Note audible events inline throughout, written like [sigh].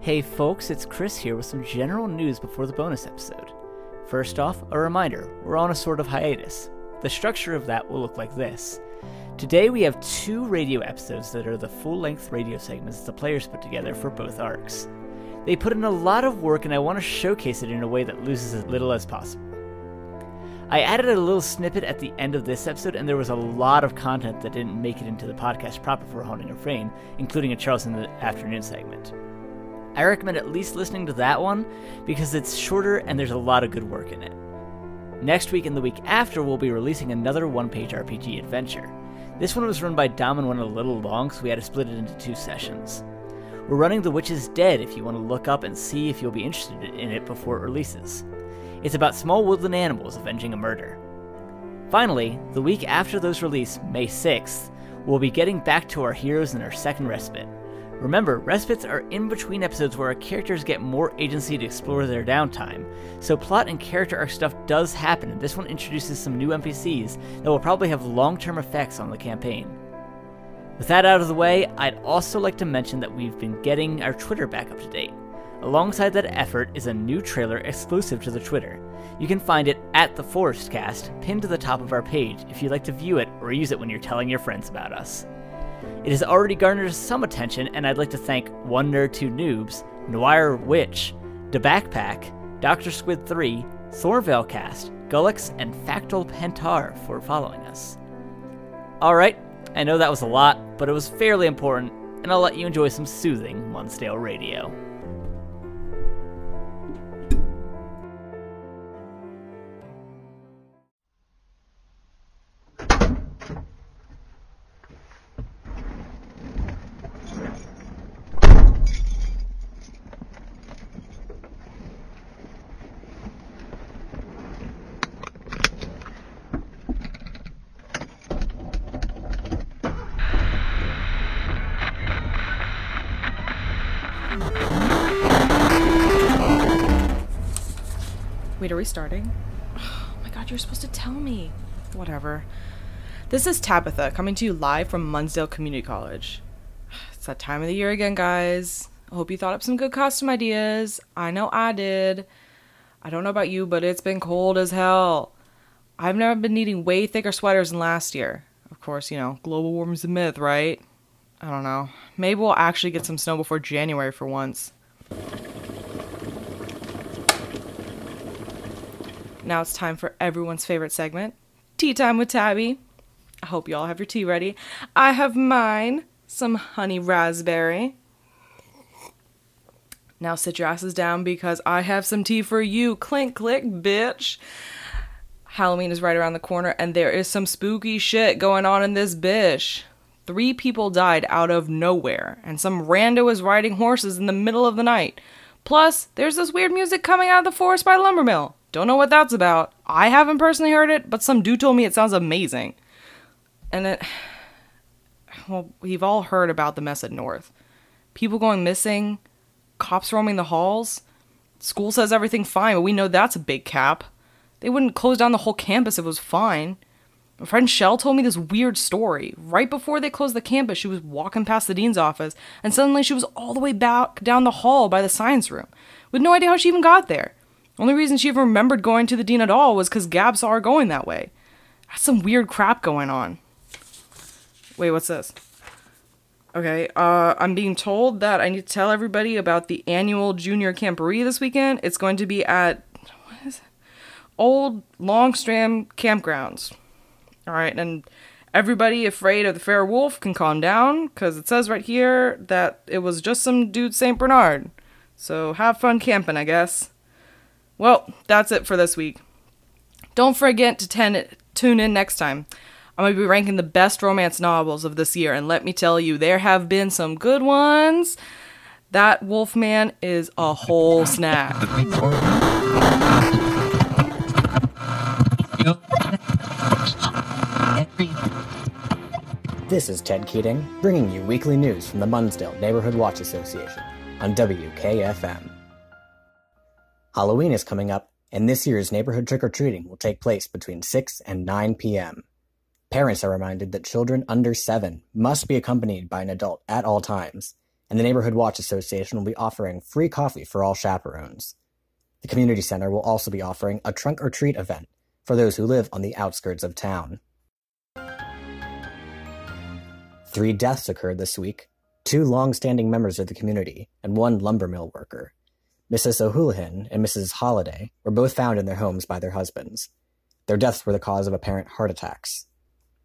Hey folks, it's Chris here with some general news before the bonus episode. First off, a reminder we're on a sort of hiatus. The structure of that will look like this. Today we have two radio episodes that are the full length radio segments the players put together for both arcs. They put in a lot of work and I want to showcase it in a way that loses as little as possible. I added a little snippet at the end of this episode, and there was a lot of content that didn't make it into the podcast proper for Haunting of Frayne, including a Charles in the Afternoon segment. I recommend at least listening to that one because it's shorter and there's a lot of good work in it. Next week and the week after, we'll be releasing another one page RPG adventure. This one was run by Dom and went a little long, so we had to split it into two sessions. We're running The Witch is Dead if you want to look up and see if you'll be interested in it before it releases. It's about small woodland animals avenging a murder. Finally, the week after those release, May 6th, we'll be getting back to our heroes in our second respite. Remember, respites are in between episodes where our characters get more agency to explore their downtime, so plot and character arc stuff does happen, and this one introduces some new NPCs that will probably have long term effects on the campaign. With that out of the way, I'd also like to mention that we've been getting our Twitter back up to date. Alongside that effort is a new trailer exclusive to the Twitter. You can find it at the Forestcast, pinned to the top of our page if you'd like to view it or use it when you're telling your friends about us. It has already garnered some attention, and I'd like to thank One Nerd Two Noobs, Noir Witch, The Backpack, Dr. Squid 3, Thorvalcast, Gullix, and Factal Pentar for following us. Alright, I know that was a lot, but it was fairly important, and I'll let you enjoy some soothing Munsdale radio. Are we starting? Oh my god, you're supposed to tell me. Whatever. This is Tabitha coming to you live from Munsdale Community College. It's that time of the year again, guys. I hope you thought up some good costume ideas. I know I did. I don't know about you, but it's been cold as hell. I've never been needing way thicker sweaters than last year. Of course, you know, global warming's a myth, right? I don't know. Maybe we'll actually get some snow before January for once. Now it's time for everyone's favorite segment Tea Time with Tabby. I hope you all have your tea ready. I have mine, some honey raspberry. Now sit your asses down because I have some tea for you. Clink, click, bitch. Halloween is right around the corner and there is some spooky shit going on in this bitch. Three people died out of nowhere, and some rando is riding horses in the middle of the night. Plus, there's this weird music coming out of the forest by Lumbermill. Don't know what that's about. I haven't personally heard it, but some dude told me it sounds amazing. And it. Well, we've all heard about the mess at North. People going missing, cops roaming the halls. School says everything fine, but we know that's a big cap. They wouldn't close down the whole campus if it was fine. My friend Shell told me this weird story. Right before they closed the campus, she was walking past the dean's office, and suddenly she was all the way back down the hall by the science room, with no idea how she even got there. Only reason she even remembered going to the dean at all was because Gab saw her going that way. That's some weird crap going on. Wait, what's this? Okay, uh, I'm being told that I need to tell everybody about the annual junior camporee this weekend. It's going to be at what is it? Old Longstream Campgrounds. All right, and everybody afraid of the fair wolf can calm down because it says right here that it was just some dude St. Bernard. So have fun camping, I guess. Well, that's it for this week. Don't forget to ten- tune in next time. I'm going to be ranking the best romance novels of this year, and let me tell you, there have been some good ones. That Wolfman is a whole snack. [laughs] This is Ted Keating, bringing you weekly news from the Munsdale Neighborhood Watch Association on WKFM. Halloween is coming up, and this year's neighborhood trick or treating will take place between 6 and 9 p.m. Parents are reminded that children under 7 must be accompanied by an adult at all times. and the Neighborhood Watch Association will be offering free coffee for all chaperones. The community center will also be offering a trunk or treat event for those who live on the outskirts of town. Three deaths occurred this week two long standing members of the community and one lumber mill worker. Mrs. O'Houlihan and Mrs. Holliday were both found in their homes by their husbands. Their deaths were the cause of apparent heart attacks.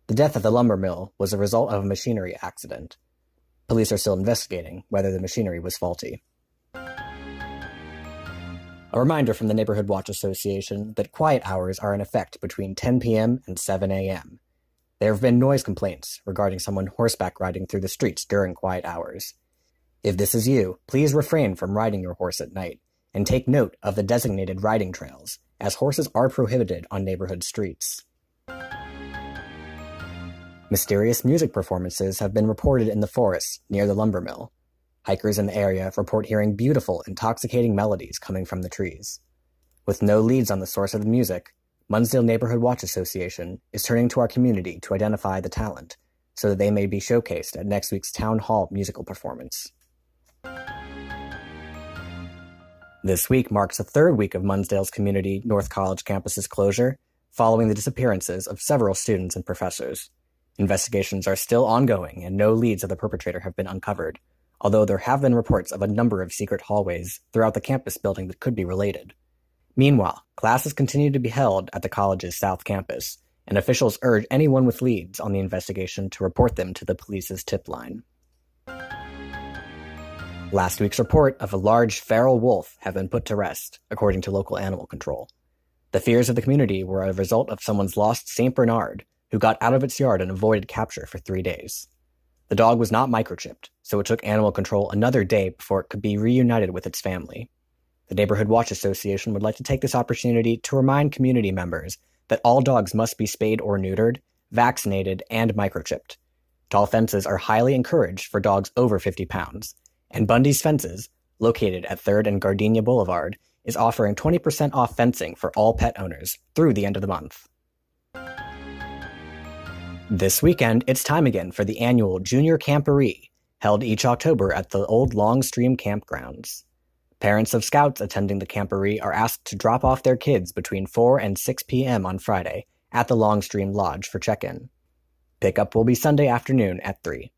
The death at the lumber mill was a result of a machinery accident. Police are still investigating whether the machinery was faulty. A reminder from the Neighborhood Watch Association that quiet hours are in effect between 10 p.m. and 7 a.m. There have been noise complaints regarding someone horseback riding through the streets during quiet hours. If this is you, please refrain from riding your horse at night and take note of the designated riding trails, as horses are prohibited on neighborhood streets. Mysterious music performances have been reported in the forest near the lumber mill, Hikers in the area report hearing beautiful, intoxicating melodies coming from the trees. With no leads on the source of the music, Munsdale Neighborhood Watch Association is turning to our community to identify the talent so that they may be showcased at next week's Town Hall musical performance. This week marks the third week of Munsdale's Community North College campus's closure, following the disappearances of several students and professors. Investigations are still ongoing, and no leads of the perpetrator have been uncovered, although there have been reports of a number of secret hallways throughout the campus building that could be related. Meanwhile, classes continue to be held at the college's South Campus, and officials urge anyone with leads on the investigation to report them to the police's tip line. Last week's report of a large feral wolf have been put to rest, according to local animal control. The fears of the community were a result of someone's lost St. Bernard, who got out of its yard and avoided capture for three days. The dog was not microchipped, so it took animal control another day before it could be reunited with its family. The Neighborhood Watch Association would like to take this opportunity to remind community members that all dogs must be spayed or neutered, vaccinated, and microchipped. Tall fences are highly encouraged for dogs over 50 pounds, and Bundy's Fences, located at 3rd and Gardenia Boulevard, is offering 20% off fencing for all pet owners through the end of the month. This weekend, it's time again for the annual Junior Camporee, held each October at the old Long Stream campgrounds. Parents of scouts attending the camporee are asked to drop off their kids between 4 and 6 p.m. on Friday at the Long Stream Lodge for check-in. Pickup will be Sunday afternoon at 3.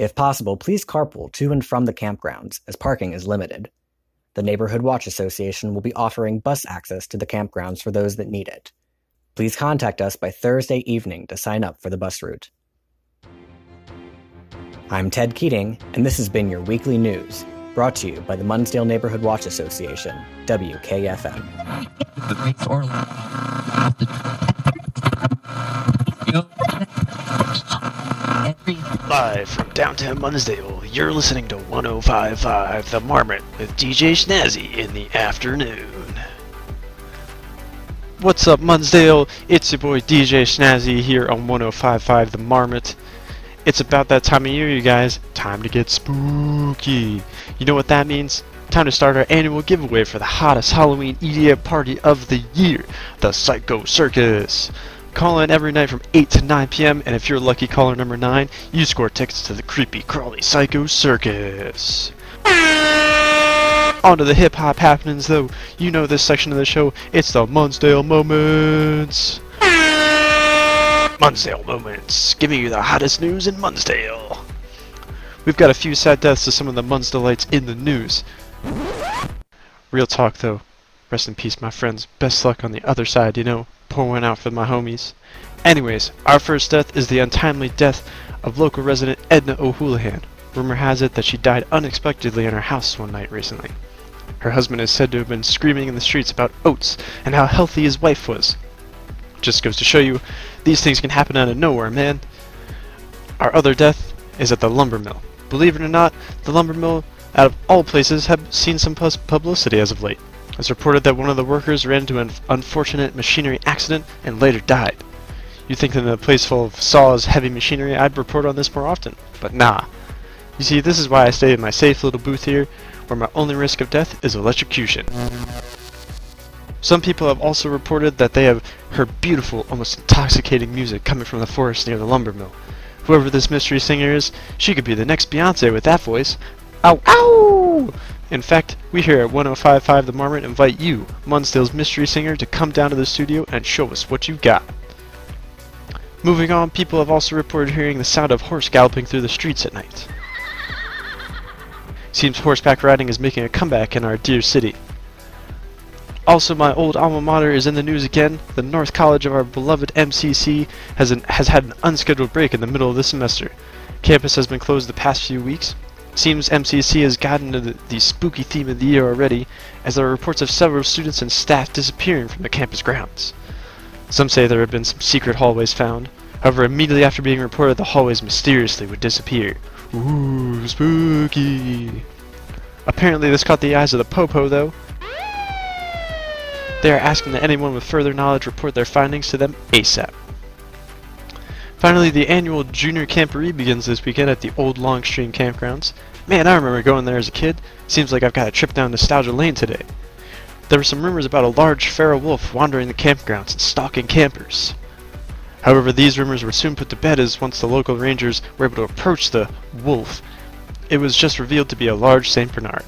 If possible, please carpool to and from the campgrounds, as parking is limited. The Neighborhood Watch Association will be offering bus access to the campgrounds for those that need it. Please contact us by Thursday evening to sign up for the bus route. I'm Ted Keating, and this has been your weekly news, brought to you by the Munsdale Neighborhood Watch Association, WKFM. Live from downtown Munsdale, you're listening to 1055 The Marmot with DJ Schnazzy in the afternoon. What's up, Munsdale? It's your boy DJ Schnazzy here on 1055 The Marmot. It's about that time of year, you guys. Time to get spooky. You know what that means? Time to start our annual giveaway for the hottest Halloween EDM party of the year, the Psycho Circus. Call in every night from 8 to 9 p.m., and if you're lucky caller number 9, you score tickets to the creepy, crawly Psycho Circus. On to the hip hop happenings, though. You know this section of the show. It's the Munsdale Moments. Munsdale Moments, giving you the hottest news in Munsdale. We've got a few sad deaths to some of the Munsdalites in the news. Real talk, though. Rest in peace, my friends. Best luck on the other side, you know. Pour one out for my homies. Anyways, our first death is the untimely death of local resident Edna O'Houlihan. Rumor has it that she died unexpectedly in her house one night recently. Her husband is said to have been screaming in the streets about oats and how healthy his wife was. Just goes to show you, these things can happen out of nowhere, man. Our other death is at the lumber mill. Believe it or not, the lumber mill, out of all places, have seen some publicity as of late. It's reported that one of the workers ran into an unfortunate machinery accident and later died. You'd think that in a place full of saws, heavy machinery, I'd report on this more often, but nah. You see, this is why I stay in my safe little booth here, where my only risk of death is electrocution. Some people have also reported that they have heard beautiful, almost intoxicating music coming from the forest near the lumber mill. Whoever this mystery singer is, she could be the next Beyonce with that voice. Ow! Ow! In fact, we here at 1055 The Marmot invite you, Munsdale's mystery singer, to come down to the studio and show us what you've got. Moving on, people have also reported hearing the sound of horse galloping through the streets at night. Seems horseback riding is making a comeback in our dear city. Also, my old alma mater is in the news again. The North College of our beloved MCC has, an, has had an unscheduled break in the middle of the semester. Campus has been closed the past few weeks. Seems MCC has gotten to the, the spooky theme of the year already, as there are reports of several students and staff disappearing from the campus grounds. Some say there have been some secret hallways found. However, immediately after being reported, the hallways mysteriously would disappear. Ooh, spooky. Apparently this caught the eyes of the Popo, though. They are asking that anyone with further knowledge report their findings to them ASAP. Finally, the annual Junior Camporee begins this weekend at the old Longstream Campgrounds. Man, I remember going there as a kid. Seems like I've got a trip down Nostalgia Lane today. There were some rumors about a large feral wolf wandering the campgrounds and stalking campers. However, these rumors were soon put to bed as once the local rangers were able to approach the wolf, it was just revealed to be a large St. Bernard.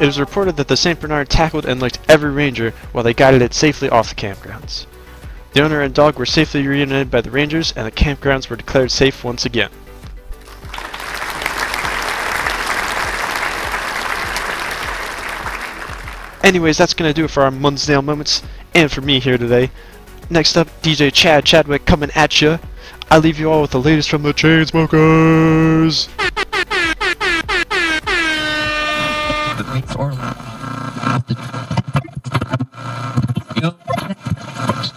It is reported that the St. Bernard tackled and licked every ranger while they guided it safely off the campgrounds. The owner and dog were safely reunited by the rangers and the campgrounds were declared safe once again. Anyways, that's going to do it for our Munsdale moments and for me here today. Next up, DJ Chad Chadwick coming at ya. I leave you all with the latest from the Chainsmokers.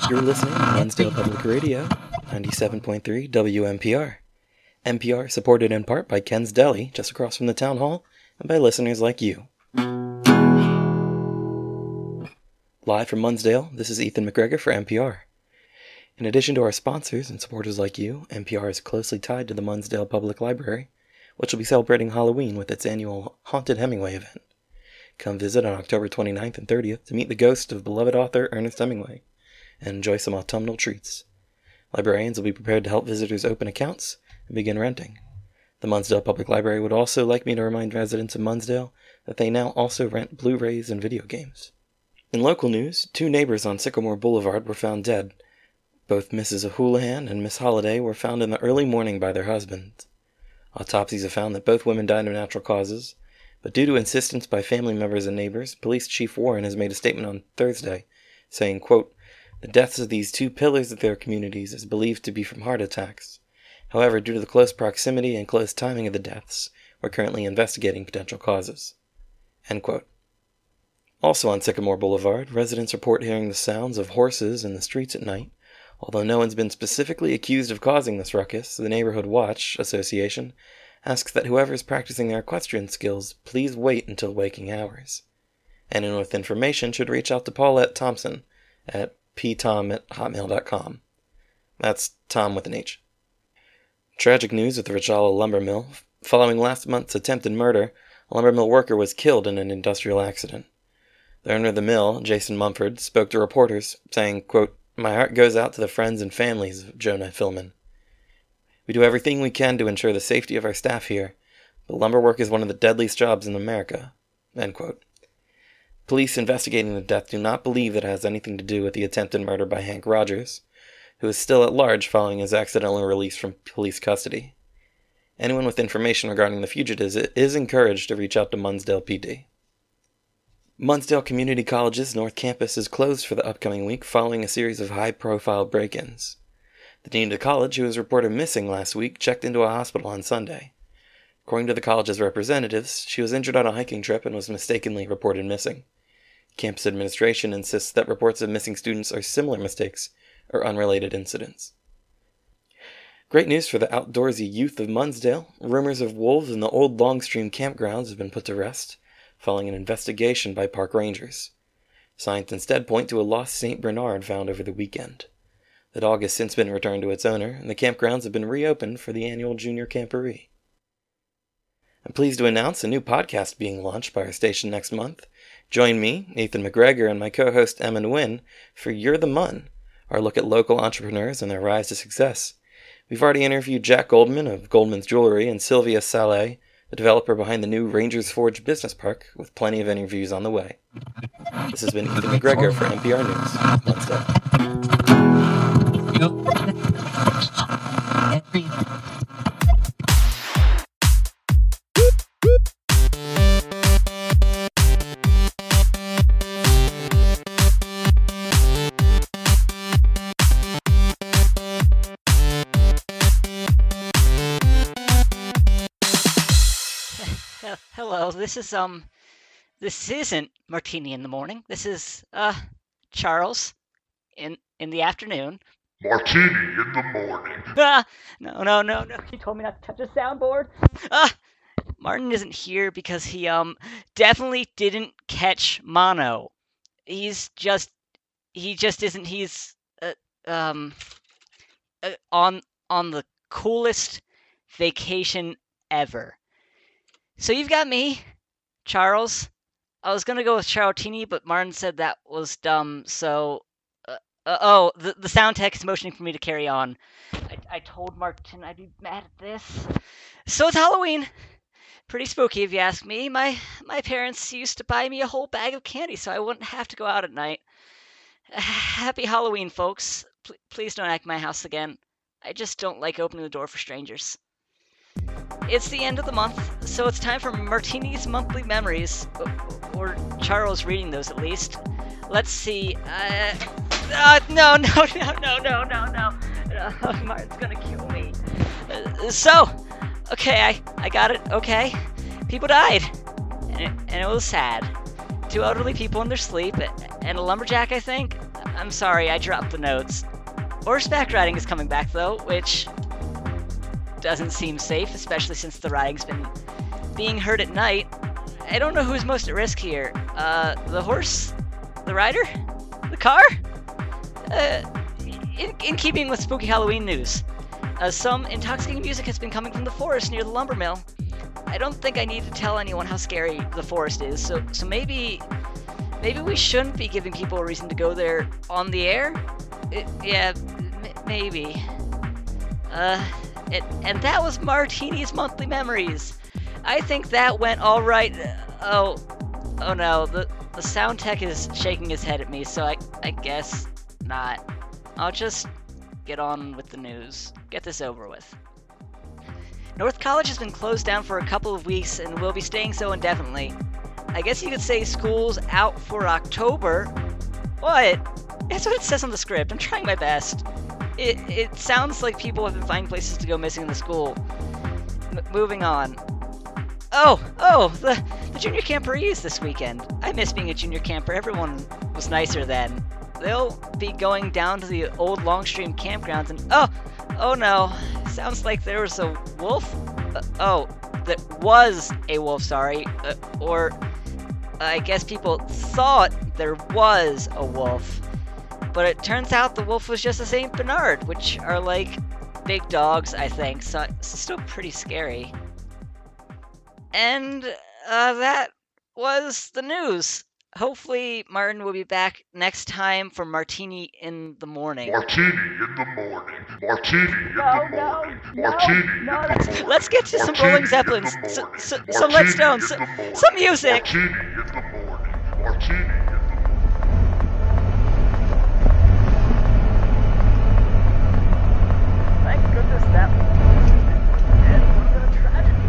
You're listening to Munsdale Public Radio, 97.3 WMPR. NPR supported in part by Ken's Deli, just across from the town hall, and by listeners like you. Live from Munsdale, this is Ethan McGregor for NPR. In addition to our sponsors and supporters like you, NPR is closely tied to the Munsdale Public Library, which will be celebrating Halloween with its annual Haunted Hemingway event. Come visit on October 29th and 30th to meet the ghost of beloved author Ernest Hemingway and enjoy some autumnal treats. Librarians will be prepared to help visitors open accounts and begin renting. The Munsdale Public Library would also like me to remind residents of Munsdale that they now also rent Blu rays and video games. In local news, two neighbors on Sycamore Boulevard were found dead. Both Mrs. Houlihan and Miss Holliday were found in the early morning by their husbands. Autopsies have found that both women died of natural causes, but due to insistence by family members and neighbors, Police Chief Warren has made a statement on Thursday saying, quote, the deaths of these two pillars of their communities is believed to be from heart attacks. However, due to the close proximity and close timing of the deaths, we're currently investigating potential causes. End quote. Also on Sycamore Boulevard, residents report hearing the sounds of horses in the streets at night. Although no one's been specifically accused of causing this ruckus, the Neighborhood Watch Association asks that whoever is practicing their equestrian skills please wait until waking hours. Anyone with information should reach out to Paulette Thompson at ptom at hotmail.com. That's Tom with an H. Tragic news at the Rajala lumber mill. Following last month's attempted murder, a lumber mill worker was killed in an industrial accident. The owner of the mill, Jason Mumford, spoke to reporters, saying, quote, My heart goes out to the friends and families of Jonah Fillman. We do everything we can to ensure the safety of our staff here, but lumber work is one of the deadliest jobs in America. Police investigating the death do not believe it has anything to do with the attempted murder by Hank Rogers, who is still at large following his accidental release from police custody. Anyone with information regarding the fugitives is encouraged to reach out to Munsdale PD. Munsdale Community College's North Campus is closed for the upcoming week following a series of high profile break ins. The dean of the college, who was reported missing last week, checked into a hospital on Sunday. According to the college's representatives, she was injured on a hiking trip and was mistakenly reported missing. Campus administration insists that reports of missing students are similar mistakes or unrelated incidents. Great news for the outdoorsy youth of Munsdale. Rumors of wolves in the old Longstream campgrounds have been put to rest, following an investigation by park rangers. Science instead point to a lost St. Bernard found over the weekend. The dog has since been returned to its owner, and the campgrounds have been reopened for the annual Junior Camporee. I'm pleased to announce a new podcast being launched by our station next month. Join me, Ethan McGregor, and my co host Emma Nguyen for You're the Mun, our look at local entrepreneurs and their rise to success. We've already interviewed Jack Goldman of Goldman's Jewelry and Sylvia Saleh, the developer behind the new Rangers Forge Business Park, with plenty of interviews on the way. This has been Ethan McGregor for NPR News. He- Hello, this is um this isn't martini in the morning. This is uh Charles in in the afternoon. Martini in the morning. [laughs] Ah, no, no, no, no. He told me not to touch the soundboard. Ah, Martin isn't here because he um definitely didn't catch mono. He's just he just isn't. He's uh, um uh, on on the coolest vacation ever. So you've got me, Charles. I was gonna go with Charotini, but Martin said that was dumb. So, uh, oh, the the sound tech is motioning for me to carry on. I, I told Martin I'd be mad at this. So it's Halloween. Pretty spooky, if you ask me. My my parents used to buy me a whole bag of candy so I wouldn't have to go out at night. [sighs] Happy Halloween, folks. Pl- please don't act my house again. I just don't like opening the door for strangers. It's the end of the month, so it's time for Martini's monthly memories, or Charles reading those at least. Let's see. Uh, uh, [laughs] no, no, no, no, no, no, no. Uh, [laughs] gonna kill me. Uh, so, okay, I, I got it. Okay, people died, and it, and it was sad. Two elderly people in their sleep, and a lumberjack, I think. I'm sorry, I dropped the notes. Horseback riding is coming back though, which doesn't seem safe, especially since the riding's been being heard at night. I don't know who's most at risk here. Uh, the horse? The rider? The car? Uh, in, in keeping with spooky Halloween news, uh, some intoxicating music has been coming from the forest near the lumber mill. I don't think I need to tell anyone how scary the forest is, so so maybe maybe we shouldn't be giving people a reason to go there on the air. It, yeah, m- maybe. Uh, it, and that was Martini's monthly memories. I think that went all right. Oh, oh no, the the sound tech is shaking his head at me, so I I guess not. I'll just get on with the news. Get this over with. North College has been closed down for a couple of weeks and will be staying so indefinitely. I guess you could say school's out for October. What? That's what it says on the script. I'm trying my best. It, it sounds like people have been finding places to go missing in the school. M- moving on. Oh, oh, the, the junior is this weekend. I miss being a junior camper. Everyone was nicer then. They'll be going down to the old Longstream campgrounds and. Oh, oh no. Sounds like there was a wolf? Uh, oh, that was a wolf, sorry. Uh, or. I guess people thought there was a wolf. But it turns out the wolf was just a St. Bernard, which are like big dogs, I think, so it's still pretty scary. And uh, that was the news. Hopefully, Martin will be back next time for Martini in the morning. Martini in the morning. Martini in No, the morning. no, Martini no, in the let's, morning. let's get to some Rolling Zeppelins, the so, morning. so, some Martini Let's Stones, in the morning. some music. Martini in the morning. Martini in the morning. Thank goodness that and what a tragedy.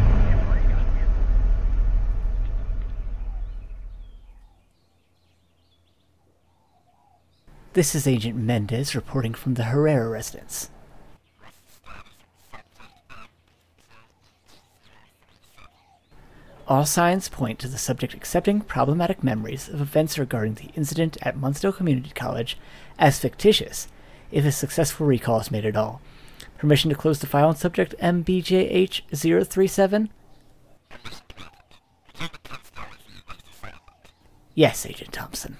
This is Agent Mendez reporting from the Herrera residence. All signs point to the subject accepting problematic memories of events regarding the incident at Munsdale Community College as fictitious, if a successful recall is made at all. Permission to close the file on subject MBJH037? Yes, Agent Thompson.